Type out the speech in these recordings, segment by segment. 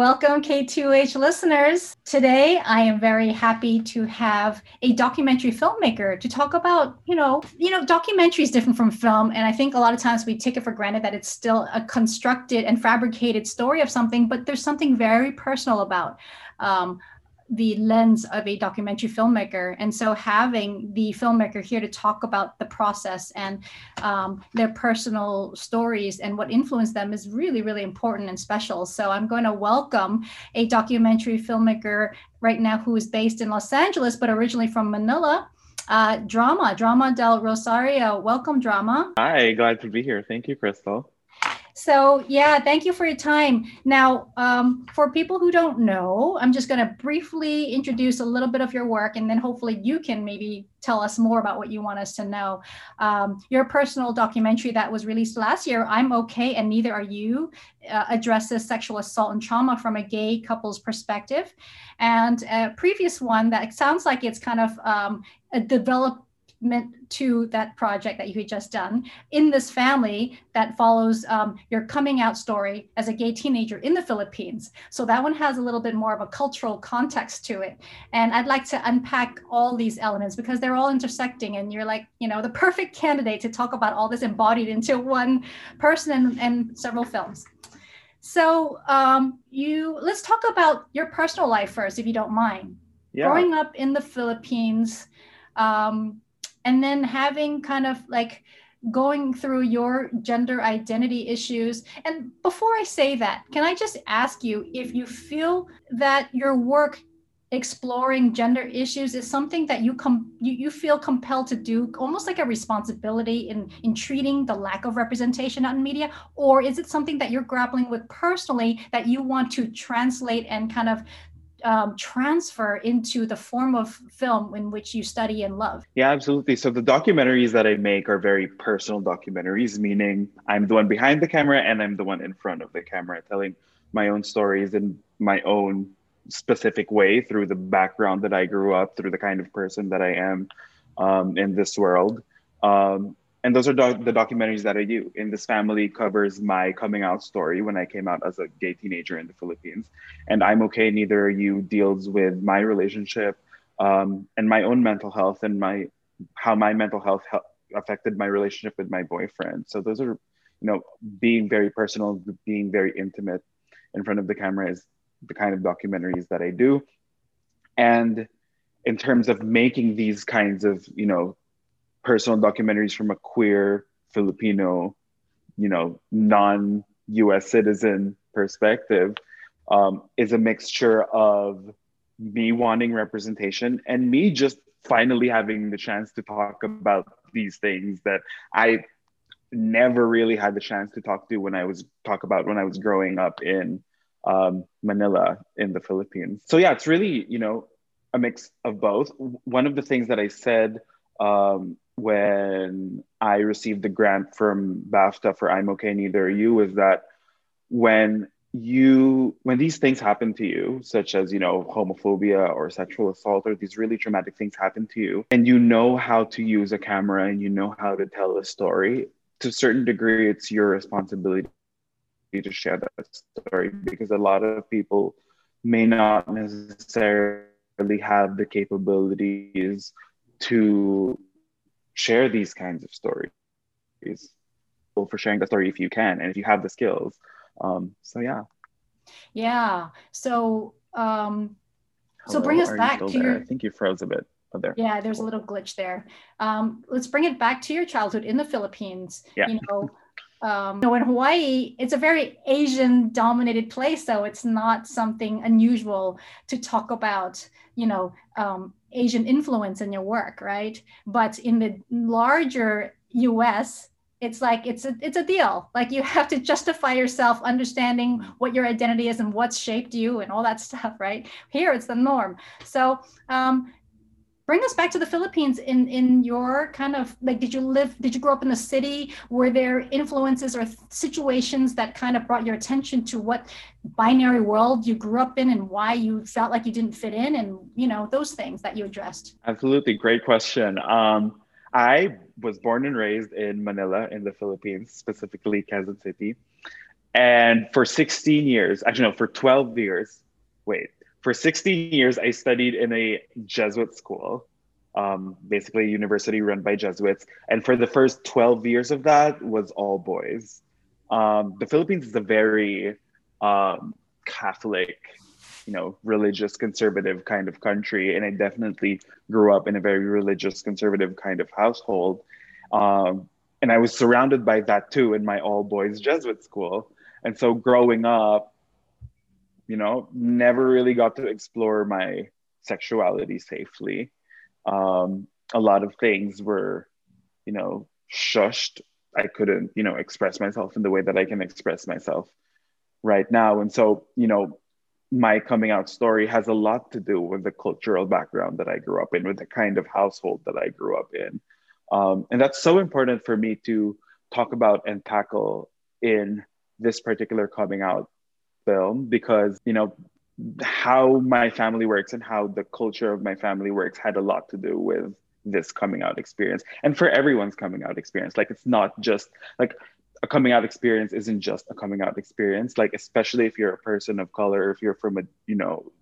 Welcome, K2H listeners. Today, I am very happy to have a documentary filmmaker to talk about, you know, you know, documentary is different from film, and I think a lot of times we take it for granted that it's still a constructed and fabricated story of something, but there's something very personal about. Um, the lens of a documentary filmmaker. And so having the filmmaker here to talk about the process and um, their personal stories and what influenced them is really, really important and special. So I'm going to welcome a documentary filmmaker right now who is based in Los Angeles, but originally from Manila. Uh, drama, Drama del Rosario. Welcome, Drama. Hi, glad to be here. Thank you, Crystal. So, yeah, thank you for your time. Now, um, for people who don't know, I'm just going to briefly introduce a little bit of your work, and then hopefully you can maybe tell us more about what you want us to know. Um, your personal documentary that was released last year, I'm Okay and Neither Are You, uh, addresses sexual assault and trauma from a gay couple's perspective. And a previous one that sounds like it's kind of um, a developed meant to that project that you had just done in this family that follows um, your coming out story as a gay teenager in the Philippines. So that one has a little bit more of a cultural context to it. And I'd like to unpack all these elements because they're all intersecting and you're like, you know, the perfect candidate to talk about all this embodied into one person and, and several films. So um, you let's talk about your personal life first, if you don't mind. Yeah. Growing up in the Philippines, um, and then having kind of like going through your gender identity issues. And before I say that, can I just ask you if you feel that your work exploring gender issues is something that you com- you, you feel compelled to do almost like a responsibility in in treating the lack of representation in media or is it something that you're grappling with personally that you want to translate and kind of um, transfer into the form of film in which you study and love? Yeah, absolutely. So the documentaries that I make are very personal documentaries, meaning I'm the one behind the camera and I'm the one in front of the camera telling my own stories in my own specific way through the background that I grew up, through the kind of person that I am um, in this world. Um, and those are the documentaries that I do. In this family covers my coming out story when I came out as a gay teenager in the Philippines, and I'm okay. Neither are you deals with my relationship um, and my own mental health and my how my mental health he- affected my relationship with my boyfriend. So those are, you know, being very personal, being very intimate in front of the camera is the kind of documentaries that I do, and in terms of making these kinds of you know personal documentaries from a queer Filipino, you know, non US citizen perspective um, is a mixture of me wanting representation and me just finally having the chance to talk about these things that I never really had the chance to talk to when I was talk about when I was growing up in um, Manila in the Philippines. So yeah, it's really you know a mix of both. One of the things that I said um, when I received the grant from BAFTA for I'm Okay Neither Are You is that when you when these things happen to you such as you know homophobia or sexual assault or these really traumatic things happen to you and you know how to use a camera and you know how to tell a story to a certain degree it's your responsibility to share that story because a lot of people may not necessarily have the capabilities to share these kinds of stories. For sharing the story if you can and if you have the skills. Um, so yeah. Yeah. So um Hello, so bring us back to there? your i think you froze a bit oh, there. Yeah there's a little glitch there. Um let's bring it back to your childhood in the philippines yeah. you know um, you know, in Hawaii, it's a very Asian dominated place, so it's not something unusual to talk about, you know, um, Asian influence in your work, right? But in the larger US, it's like it's a it's a deal. Like you have to justify yourself understanding what your identity is and what's shaped you and all that stuff, right? Here it's the norm. So um, bring us back to the Philippines in in your kind of like did you live did you grow up in the city? Were there influences or situations that kind of brought your attention to what binary world you grew up in and why you felt like you didn't fit in and you know those things that you addressed? Absolutely. Great question. Um, I was born and raised in Manila in the Philippines specifically Quezon City. And for 16 years, actually, no, for 12 years, wait, for 16 years, I studied in a Jesuit school, um, basically a university run by Jesuits. And for the first 12 years of that was all boys. Um, the Philippines is a very um, Catholic, you know, religious conservative kind of country. And I definitely grew up in a very religious conservative kind of household. Um, and I was surrounded by that too in my all boys Jesuit school. And so growing up, you know, never really got to explore my sexuality safely. Um, a lot of things were, you know, shushed. I couldn't, you know, express myself in the way that I can express myself right now. And so, you know, my coming out story has a lot to do with the cultural background that I grew up in, with the kind of household that I grew up in. Um, and that's so important for me to talk about and tackle in this particular coming out film because, you know, how my family works and how the culture of my family works had a lot to do with this coming out experience and for everyone's coming out experience. Like it's not just like a coming out experience isn't just a coming out experience. Like especially if you're a person of color if you're from a you know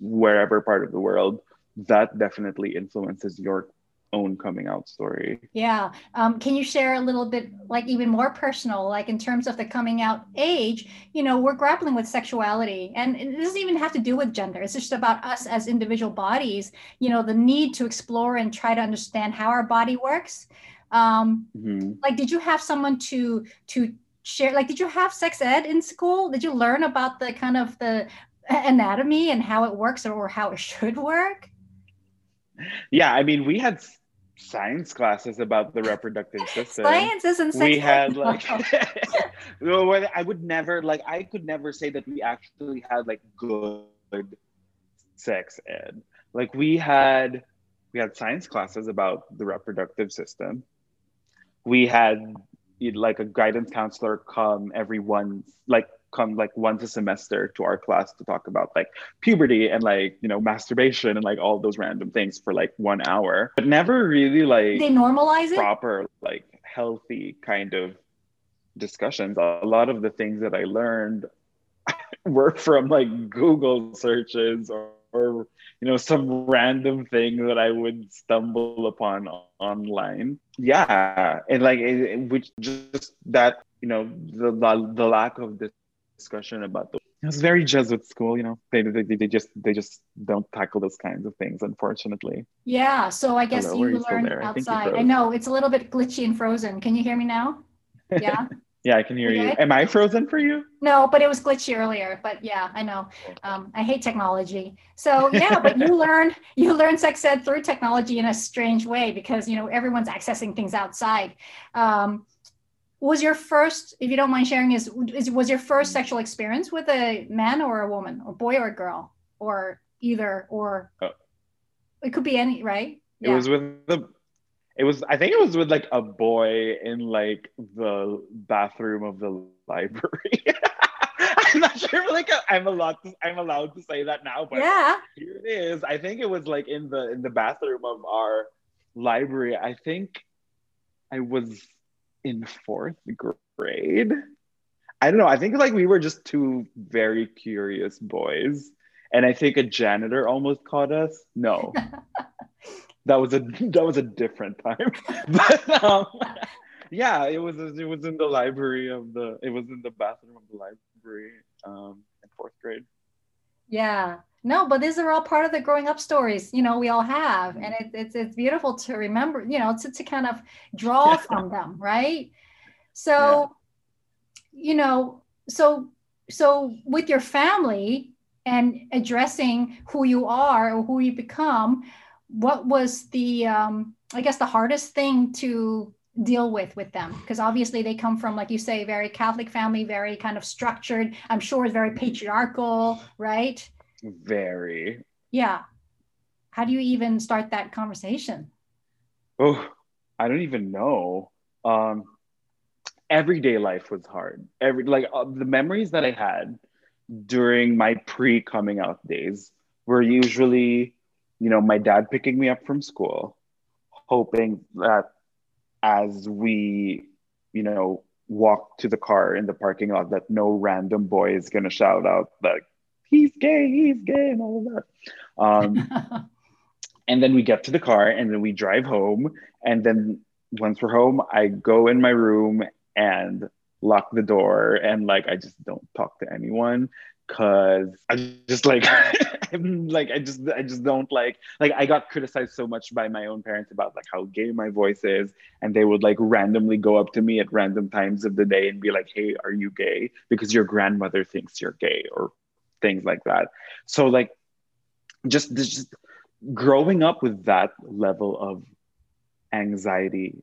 wherever part of the world that definitely influences your own coming out story. Yeah um, can you share a little bit like even more personal like in terms of the coming out age? You know we're grappling with sexuality and it doesn't even have to do with gender. It's just about us as individual bodies you know the need to explore and try to understand how our body works. Um mm-hmm. like did you have someone to to share like did you have sex ed in school? Did you learn about the kind of the anatomy and how it works or how it should work? Yeah i mean we had science classes about the reproductive system. Science isn't we had like i would never like i could never say that we actually had like good sex ed. Like we had we had science classes about the reproductive system. We had like a guidance counselor come every one like come like once a semester to our class to talk about like puberty and like you know masturbation and like all those random things for like one hour but never really like they normalize it proper like healthy kind of discussions a lot of the things that i learned were from like google searches or or you know some random thing that I would stumble upon online. Yeah, and like it, which just that you know the the, the lack of discussion about the it was very Jesuit school, you know. They, they, they just they just don't tackle those kinds of things, unfortunately. Yeah, so I guess Hello, you learn outside. I, I know it's a little bit glitchy and frozen. Can you hear me now? Yeah. Yeah, I can hear okay. you. Am I frozen for you? No, but it was glitchy earlier. But yeah, I know. Um, I hate technology. So yeah, but you learn you learn sex ed through technology in a strange way because you know everyone's accessing things outside. Um, was your first, if you don't mind sharing, is, is was your first sexual experience with a man or a woman, or boy or a girl, or either, or oh. it could be any, right? It yeah. was with the it was I think it was with like a boy in like the bathroom of the library. I'm not sure like I'm allowed to I'm allowed to say that now, but yeah, here it is. I think it was like in the in the bathroom of our library. I think I was in fourth grade. I don't know. I think like we were just two very curious boys. And I think a janitor almost caught us. No. that was a that was a different time. but um, yeah, it was it was in the library of the it was in the bathroom of the library um, in fourth grade. Yeah. No, but these are all part of the growing up stories, you know, we all have. And it, it's it's beautiful to remember, you know, to, to kind of draw from them, right? So, yeah. you know, so so with your family and addressing who you are or who you become, what was the um, i guess the hardest thing to deal with with them because obviously they come from like you say very catholic family very kind of structured i'm sure it's very patriarchal right very. Yeah. How do you even start that conversation? Oh i don't even know. Um everyday life was hard. Every like uh, the memories that i had during my pre coming out days were usually you know, my dad picking me up from school, hoping that as we, you know, walk to the car in the parking lot that no random boy is gonna shout out like he's gay, he's gay, and all of that. Um, and then we get to the car and then we drive home. And then once we're home, I go in my room and lock the door and like I just don't talk to anyone because I just like I'm like I just I just don't like like I got criticized so much by my own parents about like how gay my voice is and they would like randomly go up to me at random times of the day and be like hey are you gay because your grandmother thinks you're gay or things like that so like just just growing up with that level of anxiety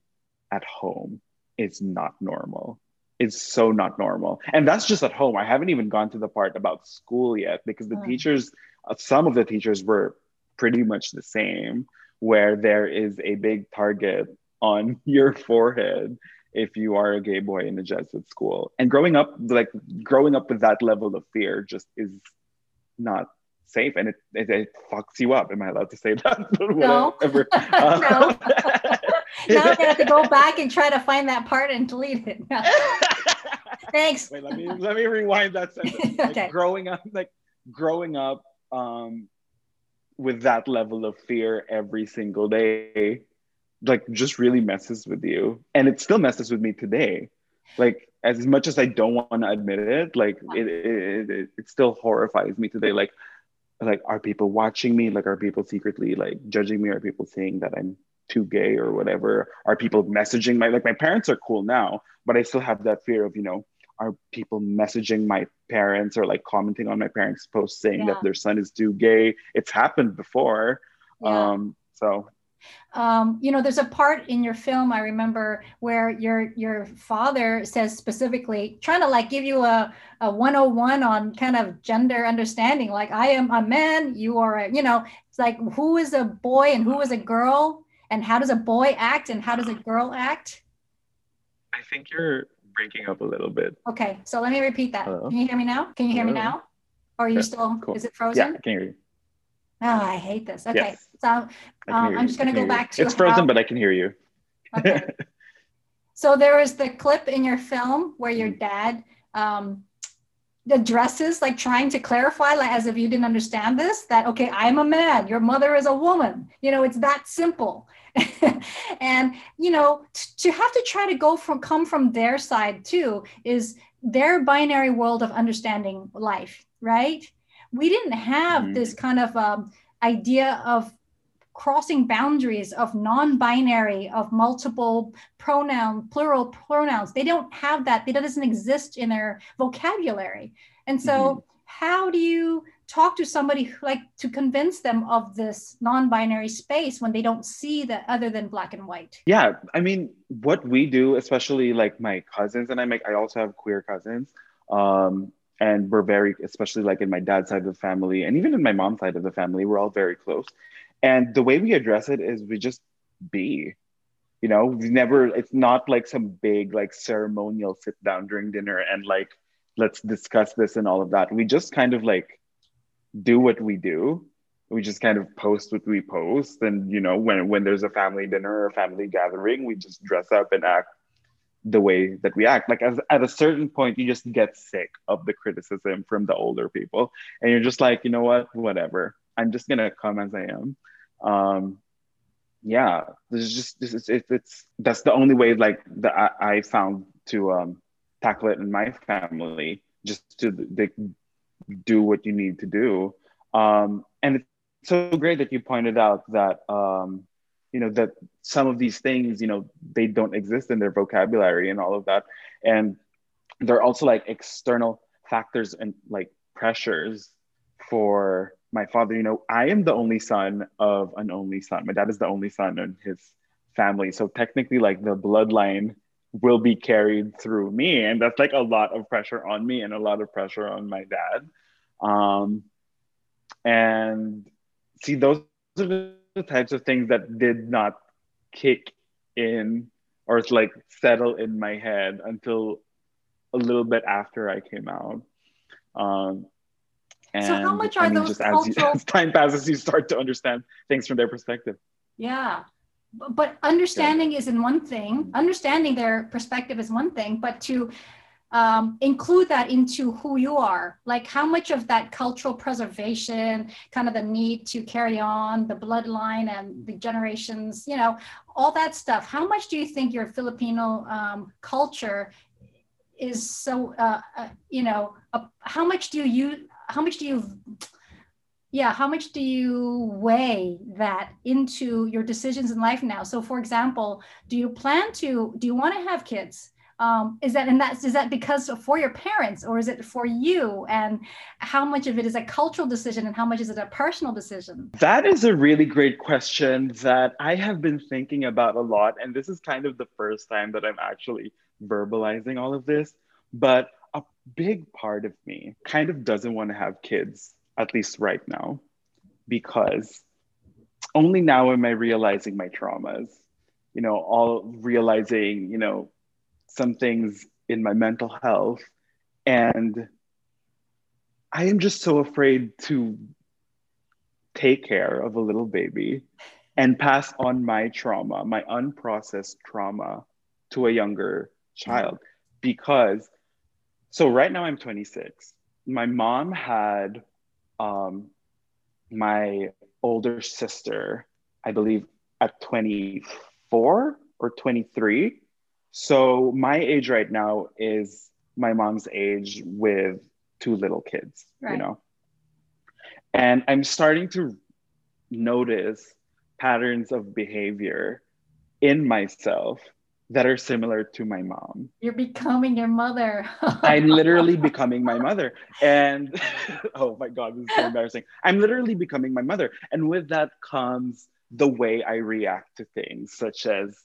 at home is not normal is so not normal. And that's just at home. I haven't even gone to the part about school yet because the mm. teachers, uh, some of the teachers were pretty much the same, where there is a big target on your forehead if you are a gay boy in a Jesuit school. And growing up, like growing up with that level of fear just is not safe and it, it, it fucks you up. Am I allowed to say that? no. Uh, no. now I have to go back and try to find that part and delete it. Thanks. Wait, let me let me rewind that sentence. Like okay. growing up, like growing up um, with that level of fear every single day, like just really messes with you, and it still messes with me today. Like as much as I don't want to admit it, like it, it, it, it still horrifies me today. Like like are people watching me? Like are people secretly like judging me? Are people saying that I'm too gay or whatever? Are people messaging my like my parents are cool now, but I still have that fear of, you know, are people messaging my parents or like commenting on my parents' posts saying yeah. that their son is too gay? It's happened before. Yeah. Um, so um, you know, there's a part in your film I remember where your your father says specifically, trying to like give you a, a 101 on kind of gender understanding. Like, I am a man, you are a, you know, it's like who is a boy and who is a girl and how does a boy act and how does a girl act? I think you're breaking up a little bit. Okay, so let me repeat that. Hello? Can you hear me now? Can you hear Hello? me now? Or are you yeah, still, cool. is it frozen? Yeah, I can hear you. Oh, I hate this. Okay, yes. so um, I'm just going to go back to. It's frozen, but I can hear you. Okay. so there is the clip in your film where your mm. dad um, addresses like trying to clarify like as if you didn't understand this that okay i'm a man your mother is a woman you know it's that simple and you know to have to try to go from come from their side too is their binary world of understanding life right we didn't have mm-hmm. this kind of um, idea of crossing boundaries of non-binary of multiple pronoun plural pronouns. They don't have that. That doesn't exist in their vocabulary. And so mm-hmm. how do you talk to somebody like to convince them of this non-binary space when they don't see that other than black and white? Yeah. I mean what we do especially like my cousins and i make i also have queer cousins. Um, and we're very especially like in my dad's side of the family and even in my mom's side of the family we're all very close. And the way we address it is we just be you know? We never it's not like some big like ceremonial sit down during dinner and like let's discuss this and all of that. We just kind of like do what we do. We just kind of post what we post. And you know when when there's a family dinner or a family gathering we just dress up and act the way that we act. Like as, at a certain point you just get sick of the criticism from the older people. And you're just like you know what? Whatever. I'm just gonna come as i am. Um yeah. This is just this is it, it's that's the only way like that I, I found to um tackle it in my family just to do what you need to do. Um, and it's so great that you pointed out that, um, you know, that some of these things, you know, they don't exist in their vocabulary and all of that. And they're also like external factors and like pressures for my father. You know, I am the only son of an only son. My dad is the only son in his family. So technically, like the bloodline will be carried through me and that's like a lot of pressure on me and a lot of pressure on my dad um, and see those are the types of things that did not kick in or like settle in my head until a little bit after i came out. Um, and so how much are I mean, those just cultural... as, you, as time passes you start to understand things from their perspective. Yeah. But understanding yeah. is in one thing. Understanding their perspective is one thing but to um, include that into who you are. Like how much of that cultural preservation kind of the need to carry on the bloodline and the generations you know all that stuff. How much do you think your filipino um, culture is so uh, uh, you know uh, how much do you how much do you yeah how much do you weigh that into your decisions in life now? So for example do you plan to do you want to have kids um, is that and that's is that because for your parents or is it for you? And how much of it is a cultural decision and how much is it a personal decision? That is a really great question that i have been thinking about a lot and this is kind of the first time that i'm actually verbalizing all of this but a big part of me kind of doesn't want to have kids at least right now because only now am i realizing my traumas you know all realizing you know some things in my mental health. And I am just so afraid to take care of a little baby and pass on my trauma, my unprocessed trauma to a younger child. Because, so right now I'm 26. My mom had um, my older sister, I believe, at 24 or 23. So my age right now is my mom's age with two little kids, right. you know. And I'm starting to notice patterns of behavior in myself that are similar to my mom. You're becoming your mother. I'm literally becoming my mother. And oh my God, this is so embarrassing. I'm literally becoming my mother. And with that comes the way I react to things, such as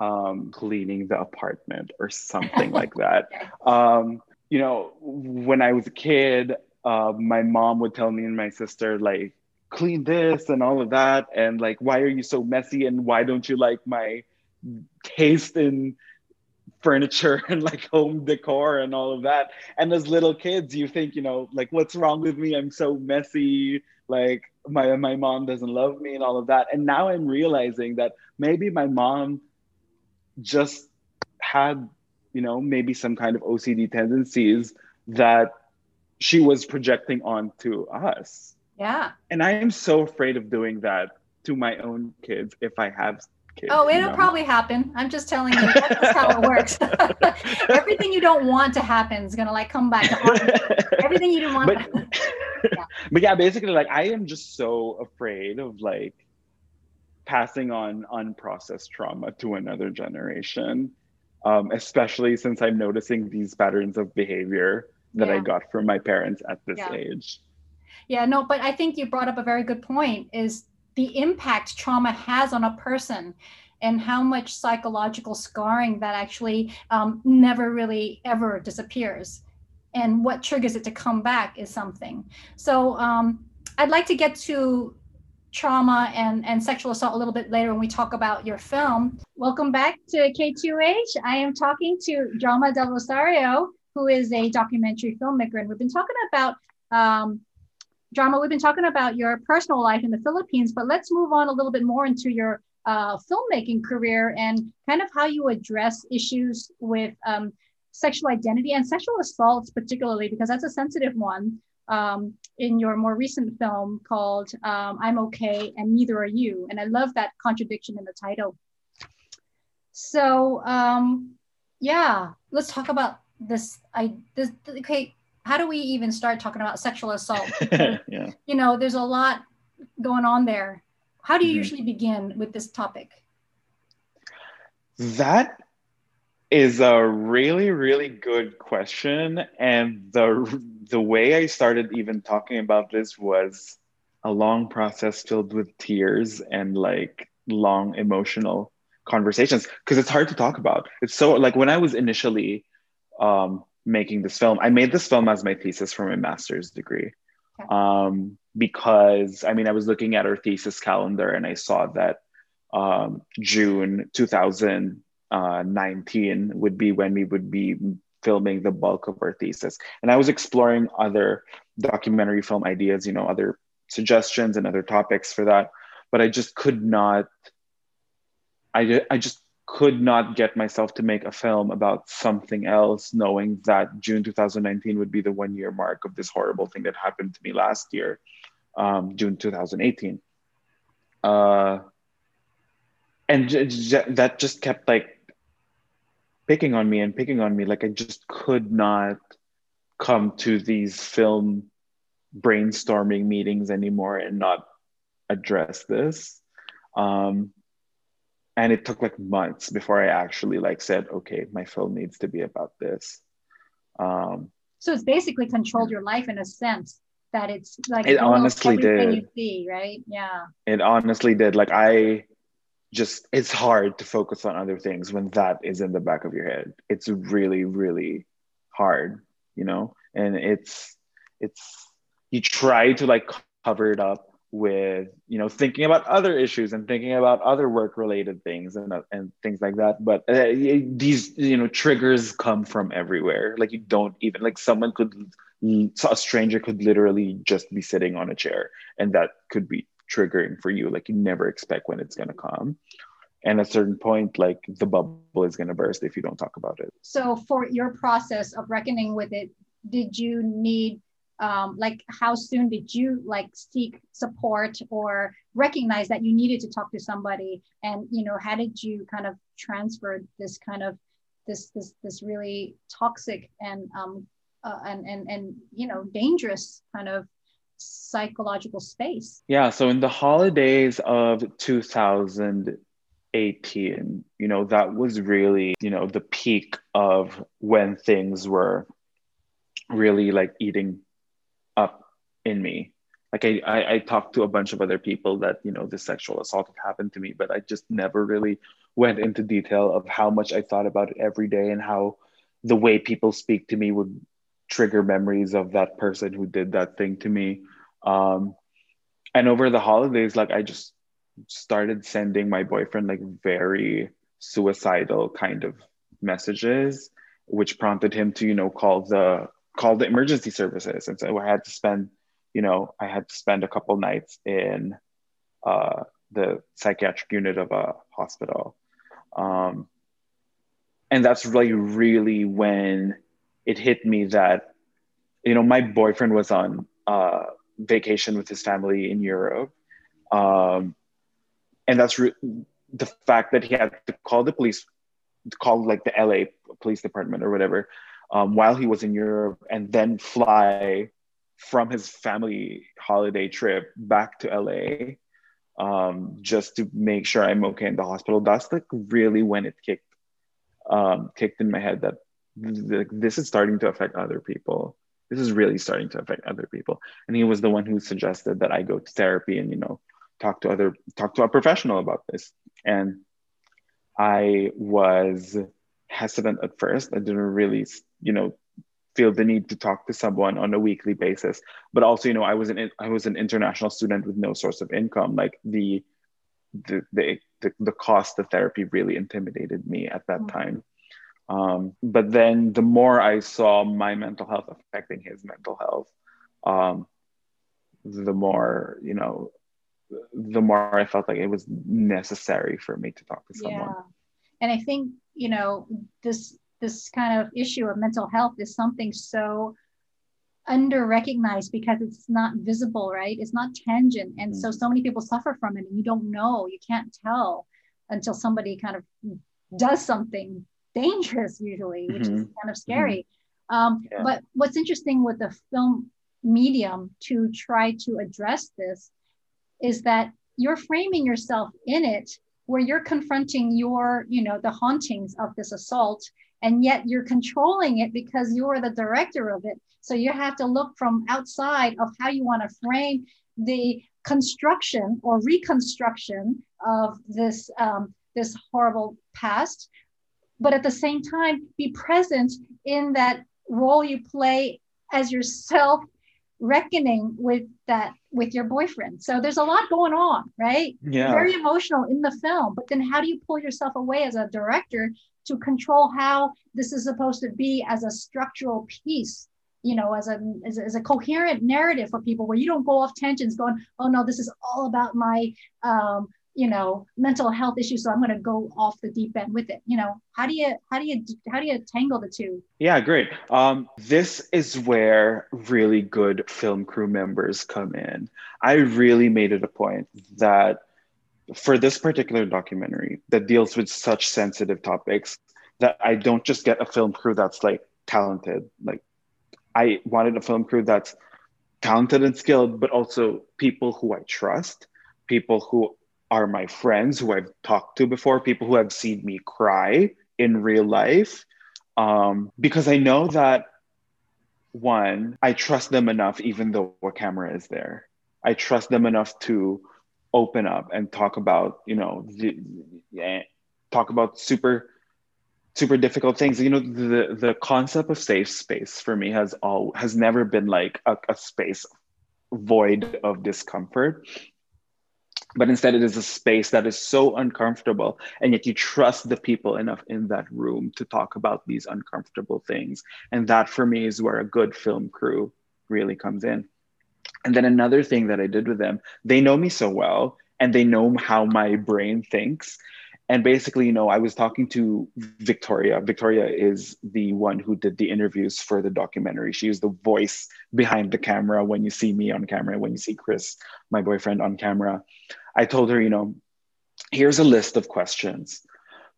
um, cleaning the apartment or something like that. Um, you know, when I was a kid, uh, my mom would tell me and my sister, like, clean this and all of that. And like, why are you so messy? And why don't you like my taste in furniture and like home decor and all of that? And as little kids, you think, you know, like, what's wrong with me? I'm so messy. Like, my, my mom doesn't love me and all of that. And now I'm realizing that maybe my mom just had, you know, maybe some kind of OCD tendencies that she was projecting onto us. Yeah. And I am so afraid of doing that to my own kids if I have kids. Oh, it'll you know? probably happen. I'm just telling you, that's how it works. Everything you don't want to happen is gonna like come back to everything you don't want. But, yeah. but yeah, basically, like I am just so afraid of like passing on unprocessed trauma to another generation, um, especially since I'm noticing these patterns of behavior that yeah. I got from my parents at this yeah. age. Yeah, no, but I think you brought up a very good point is the impact trauma has on a person and how much psychological scarring that actually um, never really ever disappears and what triggers it to come back is something so um, i'd like to get to trauma and, and sexual assault a little bit later when we talk about your film. Welcome back to K2H. I am talking to Drama Del Rosario, who is a documentary filmmaker, and we've been talking about um, drama. We've been talking about your personal life in the Philippines, but let's move on a little bit more into your uh, filmmaking career and kind of how you address issues with um, sexual identity and sexual assaults, particularly because that's a sensitive one um, in your more recent film called um, I'm Okay and Neither Are You. And I love that contradiction in the title. So, um, yeah, let's talk about this. I this okay. How do we even start talking about sexual assault? yeah. You know, there's a lot going on there. How do you mm-hmm. usually begin with this topic? That is a really, really good question. And the the way I started even talking about this was a long process filled with tears and like long emotional conversations because it's hard to talk about. It's so like when I was initially um, making this film, I made this film as my thesis for my master's degree. Um, because I mean, I was looking at our thesis calendar and I saw that um, June 2019 uh, would be when we would be filming the bulk of our thesis. And I was exploring other documentary film ideas, you know, other suggestions and other topics for that. But I just could not I, I just could not get myself to make a film about something else, knowing that June 2019 would be the one year mark of this horrible thing that happened to me last year, um, June 2018. Uh, and j- j- that just kept like picking on me and picking on me. Like I just could not come to these film brainstorming meetings anymore and not address this. Um, and it took like months before I actually like said, okay, my film needs to be about this. Um, so it's basically controlled your life in a sense that it's like it honestly did. You see, right? Yeah. It honestly did. Like I just, it's hard to focus on other things when that is in the back of your head. It's really, really hard, you know. And it's, it's you try to like cover it up with you know thinking about other issues and thinking about other work related things and and things like that but uh, these you know triggers come from everywhere like you don't even like someone could a stranger could literally just be sitting on a chair and that could be triggering for you like you never expect when it's going to come. And at a certain point like the bubble is going to burst if you don't talk about it. So for your process of reckoning with it did you need um, like how soon did you like seek support or recognize that you needed to talk to somebody? And you know how did you kind of transfer this kind of this this this really toxic and um uh, and and and you know dangerous kind of psychological space. Yeah so in the holidays of 2018 you know that was really you know the peak of when things were really like eating up in me. Like I, I, I talked to a bunch of other people that you know this sexual assault had happened to me but i just never really went into detail of how much i thought about it every day and how the way people speak to me would trigger memories of that person who did that thing to me. Um, and over the holidays like i just started sending my boyfriend like very suicidal kind of messages which prompted him to you know call the call the emergency services. And so i had to spend you know i had to spend a couple nights in uh, the psychiatric unit of a hospital. Um, and that's really really when it hit me that you know my boyfriend was on uh, vacation with his family in europe um, and that's re- the fact that he had to call the police call like the la police department or whatever um, while he was in Europe and then fly from his family holiday trip back to LA um, just to make sure I'm okay in the hospital. That's like really when it kicked um, kicked in my head that th- this is starting to affect other people. This is really starting to affect other people. And he was the one who suggested that I go to therapy and you know talk to other talk to a professional about this. And I was hesitant at first. I didn't really you know feel the need to talk to someone on a weekly basis but also you know i was an i was an international student with no source of income like the the the, the, the cost of therapy really intimidated me at that mm-hmm. time um, but then the more i saw my mental health affecting his mental health um, the more you know the more i felt like it was necessary for me to talk to someone yeah. and i think you know this this kind of issue of mental health is something so under recognized because it's not visible right it's not tangent and mm-hmm. so so many people suffer from it and you don't know you can't tell until somebody kind of does something dangerous usually which mm-hmm. is kind of scary mm-hmm. um, yeah. but what's interesting with the film medium to try to address this is that you're framing yourself in it where you're confronting your you know the hauntings of this assault and yet you're controlling it because you're the director of it so you have to look from outside of how you want to frame the construction or reconstruction of this um, this horrible past but at the same time be present in that role you play as yourself reckoning with that with your boyfriend. So there's a lot going on right? Yeah. Very emotional in the film but then how do you pull yourself away as a director to control how this is supposed to be as a structural piece you know as a, as a as a, coherent narrative for people where you don't go off tangents going oh no this is all about my um you know mental health issues so i'm going to go off the deep end with it you know? How do you how do you how do you tangle the two? Yeah great. Um, this is where really good film crew members come in. I really made it a point that for this particular documentary that deals with such sensitive topics that i don't just get a film crew that's like talented. Like i wanted a film crew that's talented and skilled but also people who i trust people who are my friends who I've talked to before, people who have seen me cry in real life. Um, because I know that one, I trust them enough, even though a camera is there. I trust them enough to open up and talk about, you know, the, yeah, talk about super, super difficult things. You know, the the concept of safe space for me has all has never been like a, a space void of discomfort but instead it is a space that is so uncomfortable and yet you trust the people enough in that room to talk about these uncomfortable things. And that for me is where a good film crew really comes in. And then another thing that i did with them they know me so well and they know how my brain thinks and basically you know i was talking to victoria. Victoria is the one who did the interviews for the documentary. She is the voice behind the camera. When you see me on camera when you see chris my boyfriend on camera i told her you know here's a list of questions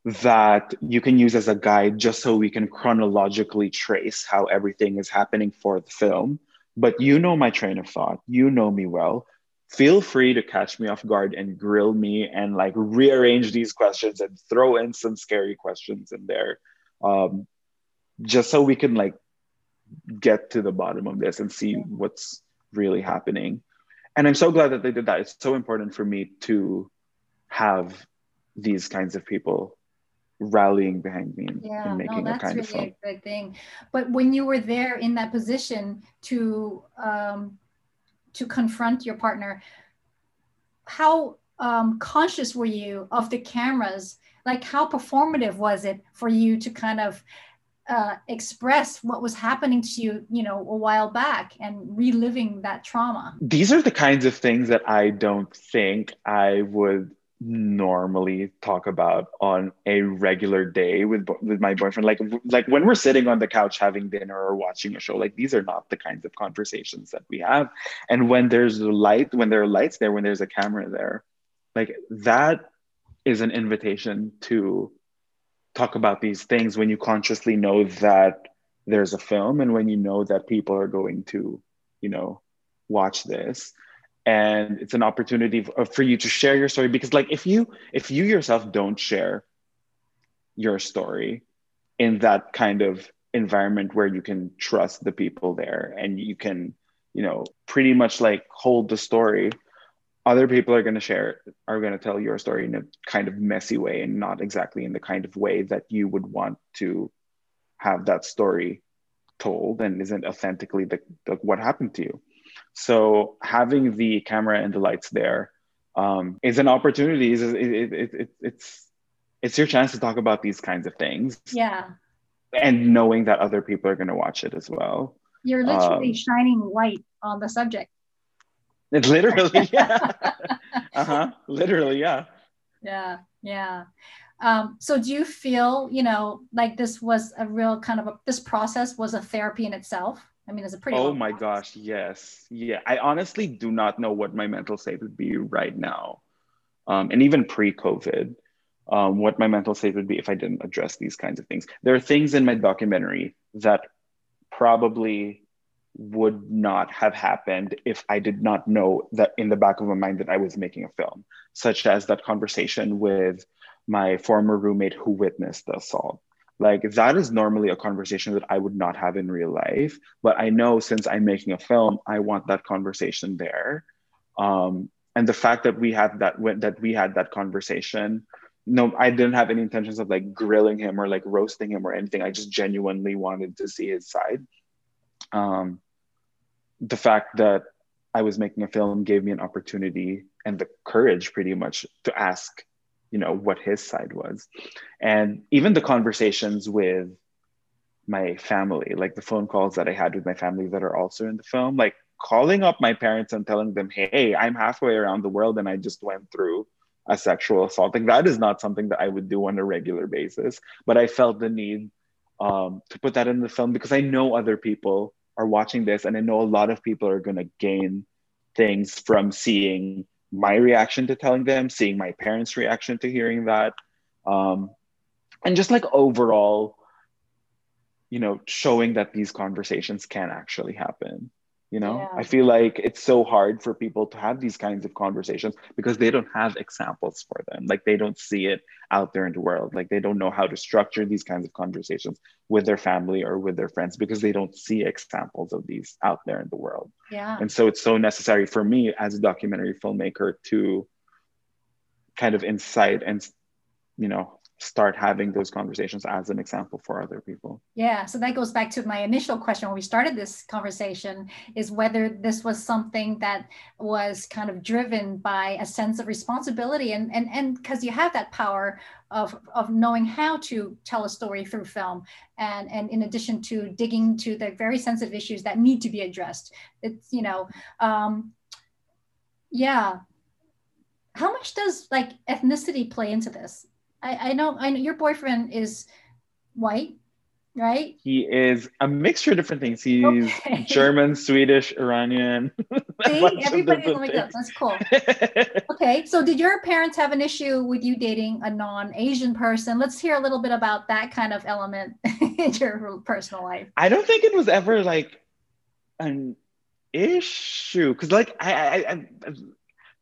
that you can use as a guide just so we can chronologically trace how everything is happening for the film. But you know my train of thought. You know me well feel free to catch me off guard and grill me and like rearrange these questions and throw in some scary questions in there um, just so we can like get to the bottom of this and see what's really happening and i'm so glad that they did that it's so important for me to have these kinds of people rallying behind me and, yeah, making no, a kind really of film. a good thing. But when you were there in that position to um, to confront your partner how um, conscious were you of the cameras? Like how performative was it for you to kind of uh, express what was happening to you you know a while back and reliving that trauma? These are the kinds of things that i don't think i would normally talk about on a regular day with with my boyfriend. Like like when we're sitting on the couch having dinner or watching a show like these are not the kinds of conversations that we have. And when there's light when there are lights there when there's a camera there like that is an invitation to talk about these things when you consciously know that there's a film and when you know that people are going to you know watch this and it's an opportunity for you to share your story because like if you if you yourself don't share your story in that kind of environment where you can trust the people there and you can you know pretty much like hold the story other people are going to share are going to tell your story in a kind of messy way and not exactly in the kind of way that you would want to have that story told and isn't authentically the, the what happened to you so having the camera and the lights there um, is an opportunity. It, it, it, it's it's your chance to talk about these kinds of things. Yeah. And knowing that other people are going to watch it as well. You're literally um, shining light on the subject. It's literally, yeah. uh huh. Literally, yeah. Yeah, yeah. Um, so do you feel, you know, like this was a real kind of a, this process was a therapy in itself? I mean, it's a pretty. Oh my process. gosh, yes, yeah. I honestly do not know what my mental state would be right now, um, and even pre-COVID, um, what my mental state would be if I didn't address these kinds of things. There are things in my documentary that probably would not have happened if I did not know that in the back of my mind that I was making a film, such as that conversation with my former roommate who witnessed the assault like that is normally a conversation that I would not have in real life. But I know since I'm making a film, I want that conversation there. Um, and the fact that we had that that we had that conversation, no, I didn't have any intentions of like grilling him or like roasting him or anything. I just genuinely wanted to see his side. Um, the fact that I was making a film gave me an opportunity and the courage, pretty much, to ask you know what his side was and even the conversations with my family like the phone calls that i had with my family that are also in the film like calling up my parents and telling them hey i'm halfway around the world and i just went through a sexual assault. Like that is not something that I would do on a regular basis. But I felt the need um, to put that in the film because I know other people are watching this, and I know a lot of people are going to gain things from seeing my reaction to telling them, seeing my parents' reaction to hearing that, um, and just like overall, you know, showing that these conversations can actually happen you know? Yeah. i feel like it's so hard for people to have these kinds of conversations because they don't have examples for them. Like they don't see it out there in the world. Like they don't know how to structure these kinds of conversations with their family or with their friends because they don't see examples of these out there in the world. Yeah. And so it's so necessary for me as a documentary filmmaker to kind of incite and you know start having those conversations as an example for other people. Yeah, so that goes back to my initial question when we started this conversation is whether this was something that was kind of driven by a sense of responsibility and and and because you have that power of of knowing how to tell a story through film and and in addition to digging to the very sensitive issues that need to be addressed. It's you know um yeah how much does like ethnicity play into this I, I know I know your boyfriend is white, right? He is a mixture of different things. He's okay. German, Swedish, Iranian. See, everybody's like that. That's cool. okay, so did your parents have an issue with you dating a non-Asian person? Let's hear a little bit about that kind of element in your personal life. I don't think it was ever like an issue because, like, I, I, I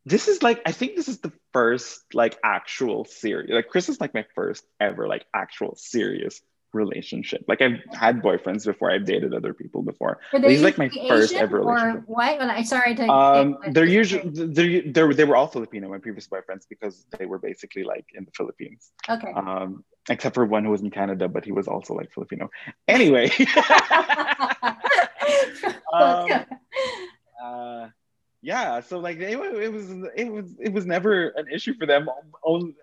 this is like I think this is the first like actual serious like Chris is like my first ever like actual serious relationship. Like I've had boyfriends before, I've dated other people before. But he's like my first ever relationship. Or white? Well, I'm sorry to. Um, they're usually they're, they're they were all Filipino. My previous boyfriends because they were basically like in the Philippines. Okay. Um, except for one who was in Canada, but he was also like Filipino. Anyway. um, yeah so like it, it was it was it was never an issue for them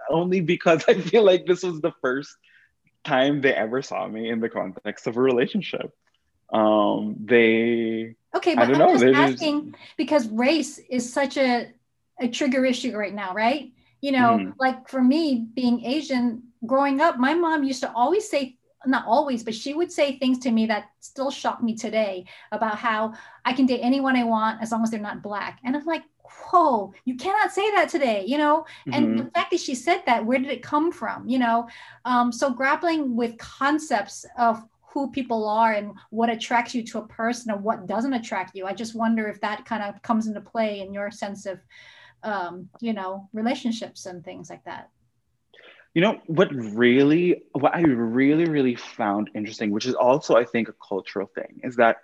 only because i feel like this was the first time they ever saw me in the context of a relationship um they okay but I know just asking just... because race is such a a trigger issue right now right you know mm-hmm. like for me being asian growing up my mom used to always say not always, but she would say things to me that still shock me today about how I can date anyone I want as long as they're not black. And I'm like, whoa, you cannot say that today, you know? Mm-hmm. And the fact that she said that, where did it come from? You know? Um, so grappling with concepts of who people are and what attracts you to a person and what doesn't attract you. I just wonder if that kind of comes into play in your sense of, um, you know, relationships and things like that. You know what really what I really really found interesting, which is also I think a cultural thing, is that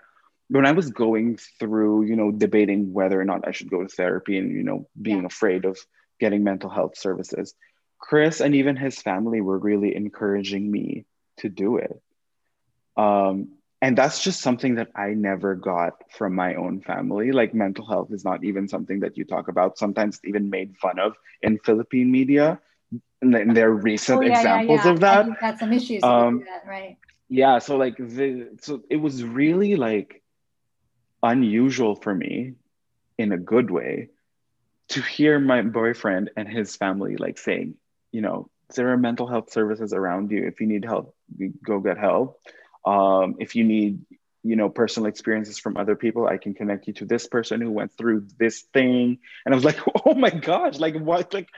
when I was going through, you know, debating whether or not I should go to therapy and, you know, being yeah. afraid of getting mental health services, Chris and even his family were really encouraging me to do it. Um, and that's just something that I never got from my own family. Like mental health is not even something that you talk about, sometimes even made fun of in Philippine media and there are recent oh, yeah, examples yeah, yeah. of that. Had some issues um, that, right? Yeah, so like the so it was really like unusual for me in a good way to hear my boyfriend and his family like saying, you know, there are mental health services around you. If you need help, go get help. Um, if you need, you know, personal experiences from other people, I can connect you to this person who went through this thing. And I was like, oh my gosh, like what, like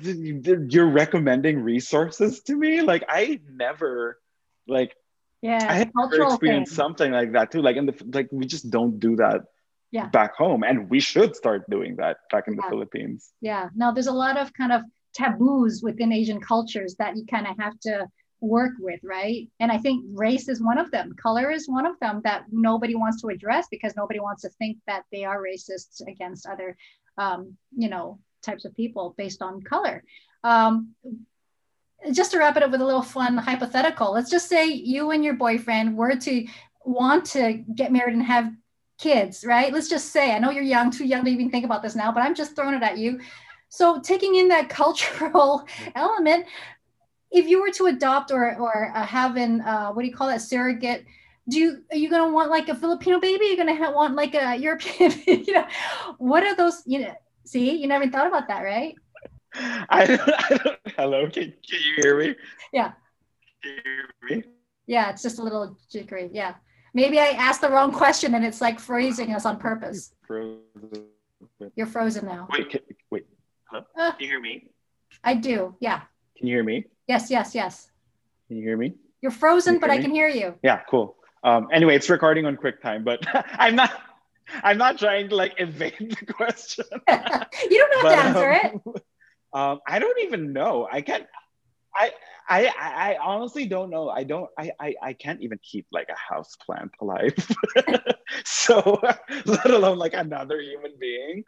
you're recommending resources to me like i never like yeah i had never experienced thing. something like that too like in the like we just don't do that yeah. back home and we should start doing that back in yeah. the philippines yeah now there's a lot of kind of taboos within asian cultures that you kind of have to work with right and i think race is one of them color is one of them that nobody wants to address because nobody wants to think that they are racist against other um, you know types of people based on color. Um, just to wrap it up with a little fun hypothetical, let's just say you and your boyfriend were to want to get married and have kids, right? Let's just say, I know you're young, too young to even think about this now, but I'm just throwing it at you. So, taking in that cultural element, if you were to adopt or or uh, have an uh, what do you call that surrogate? Do you are you gonna want like a Filipino baby? Are You're gonna have, want like a European? you know, what are those? You know, See, you never thought about that, right? I don't, I don't, hello, can, can you hear me? Yeah. Can you hear me? Yeah, it's just a little jittery. Yeah. Maybe I asked the wrong question and it's like freezing us on purpose. Frozen. You're frozen now. Wait, can, wait. Hello? Uh, Can you hear me? I do. Yeah. Can you hear me? Yes, yes, yes. Can you hear me? You're frozen, You but hear I can hear you. Yeah, cool. Um, anyway, it's recording on QuickTime, but I'm not. I'm not trying to like evade the question. you don't have to answer it. um, um, I don't even know. I can't. I, I I honestly don't know. I don't. I I, I can't even keep like a house plant alive. so let alone like another human being.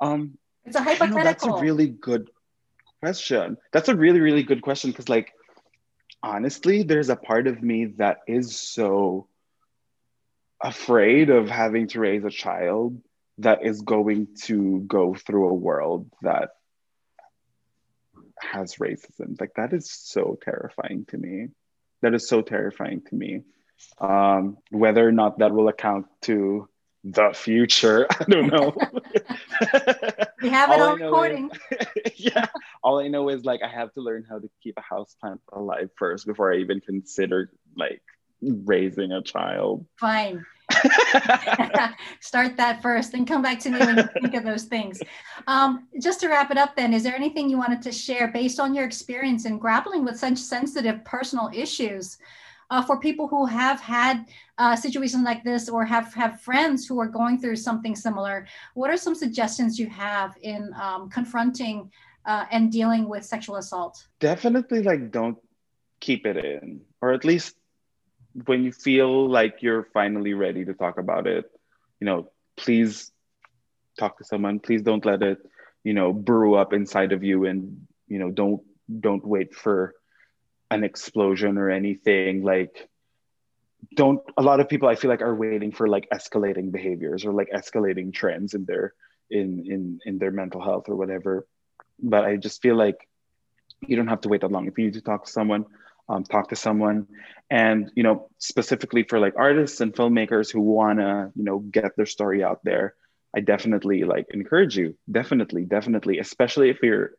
Um, It's a know, that's a really good question. That's a really, really good question because, like, honestly, there's a part of me that is so afraid of having to raise a child that is going to go through a world that has racism. Like, that is so terrifying to me. That is so terrifying to me. Um, whether or not that will account to the future, I don't know. we have it All on recording. yeah. All I know is like I have to learn how to keep a house plant alive first before I even consider like raising a child. Fine. Start that first, then come back to me when you think of those things. Um, just to wrap it up, then, is there anything you wanted to share based on your experience in grappling with such sensitive personal issues uh, for people who have had uh, situations like this or have have friends who are going through something similar? What are some suggestions you have in um, confronting uh, and dealing with sexual assault? Definitely like don't keep it in, or at least when you feel like you're finally ready to talk about it, you know, please talk to someone. Please don't let it, you know, brew up inside of you and, you know, don't don't wait for an explosion or anything. Like don't a lot of people i feel like are waiting for like escalating behaviors or like escalating trends in their in in in their mental health or whatever. But i just feel like you don't have to wait that long. If you need to talk to someone um, talk to someone. And you know specifically for like artists and filmmakers who want to you know get their story out there i definitely like encourage you. Definitely definitely. Especially if you're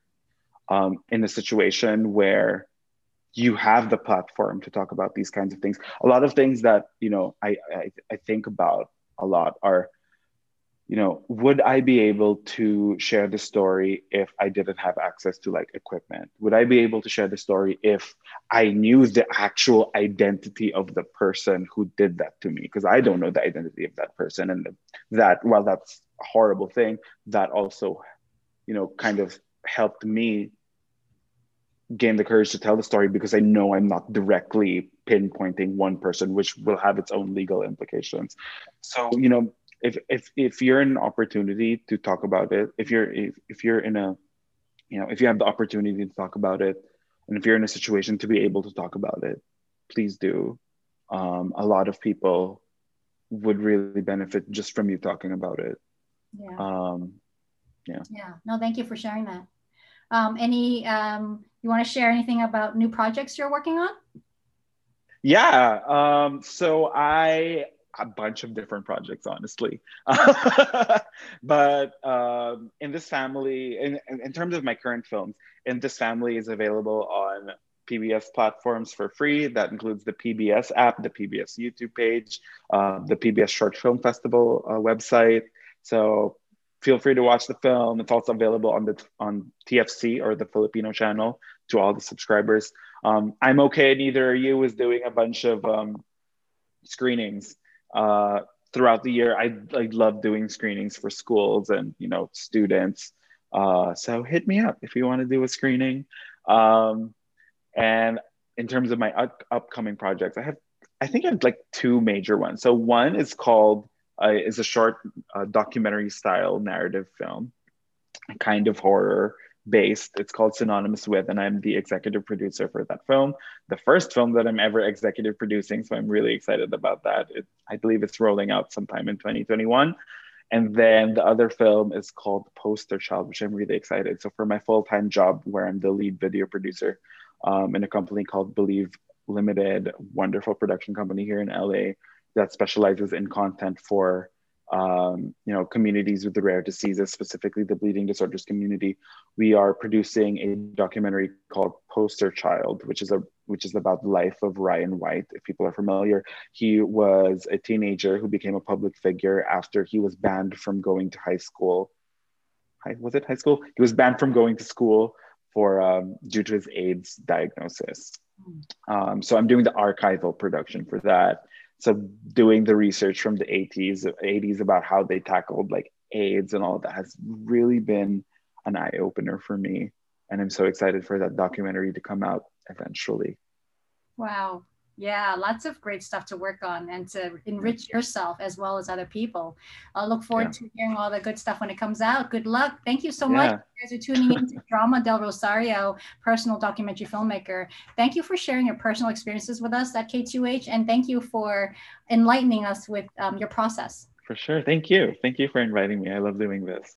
um, in a situation where you have the platform to talk about these kinds of things. A lot of things that you know i i, I think about a lot are you know would i be able to share the story if i didn't have access to like equipment would i be able to share the story if i knew the actual identity of the person who did that to me because i don't know the identity of that person and that while that's a horrible thing that also you know kind of helped me gain the courage to tell the story because I know I'm not directly pinpointing one person, which will have its own legal implications. So, you know, if if if you're in an opportunity to talk about it, if you're if, if you're in a you know, if you have the opportunity to talk about it, and if you're in a situation to be able to talk about it, please do. Um, a lot of people would really benefit just from you talking about it. Yeah. Um, Yeah. No, thank you for sharing that. Um, any, um, you want to share anything about new projects you're working on? Yeah. Um, so I a bunch of different projects, honestly. but um, in this family, in, in terms of my current films, in this family is available on PBS platforms for free. That includes the PBS app, the PBS YouTube page, uh, the PBS Short Film Festival uh, website. So feel free to watch the film. It's also available on the on TFC or the Filipino channel to all the subscribers. Um, I'm okay. Neither are you is doing a bunch of um, screenings uh, throughout the year. I, I love doing screenings for schools and you know students. Uh, so hit me up if you want to do a screening. Um, and in terms of my up- upcoming projects, I have I think I have like two major ones. So one is called uh, is a short uh, documentary style narrative film, kind of horror based. It's called Synonymous with, and I'm the executive producer for that film. The first film that I'm ever executive producing, so I'm really excited about that. It, I believe it's rolling out sometime in 2021. And then the other film is called Poster Child, which I'm really excited. So for my full time job, where I'm the lead video producer um, in a company called Believe Limited, wonderful production company here in LA that specializes in content for um, you know, communities with the rare diseases, specifically the bleeding disorders community. We are producing a documentary called Poster Child, which is a which is about the life of Ryan White. If people are familiar, he was a teenager who became a public figure after he was banned from going to high school. High, was it high school? He was banned from going to school for um, due to his AIDS diagnosis. Hmm. Um, so I'm doing the archival production for that so doing the research from the 80s 80s about how they tackled like aids and all of that has really been an eye-opener for me. And i'm so excited for that documentary to come out eventually. Wow yeah, lots of great stuff to work on and to enrich yourself as well as other people. I'll look forward yeah. to hearing all the good stuff when it comes out. Good luck. Thank you so yeah. much. You guys are tuning in to Drama del Rosario, personal documentary filmmaker. Thank you for sharing your personal experiences with us at K2H and thank you for enlightening us with um, your process. For sure. Thank you. Thank you for inviting me. I love doing this.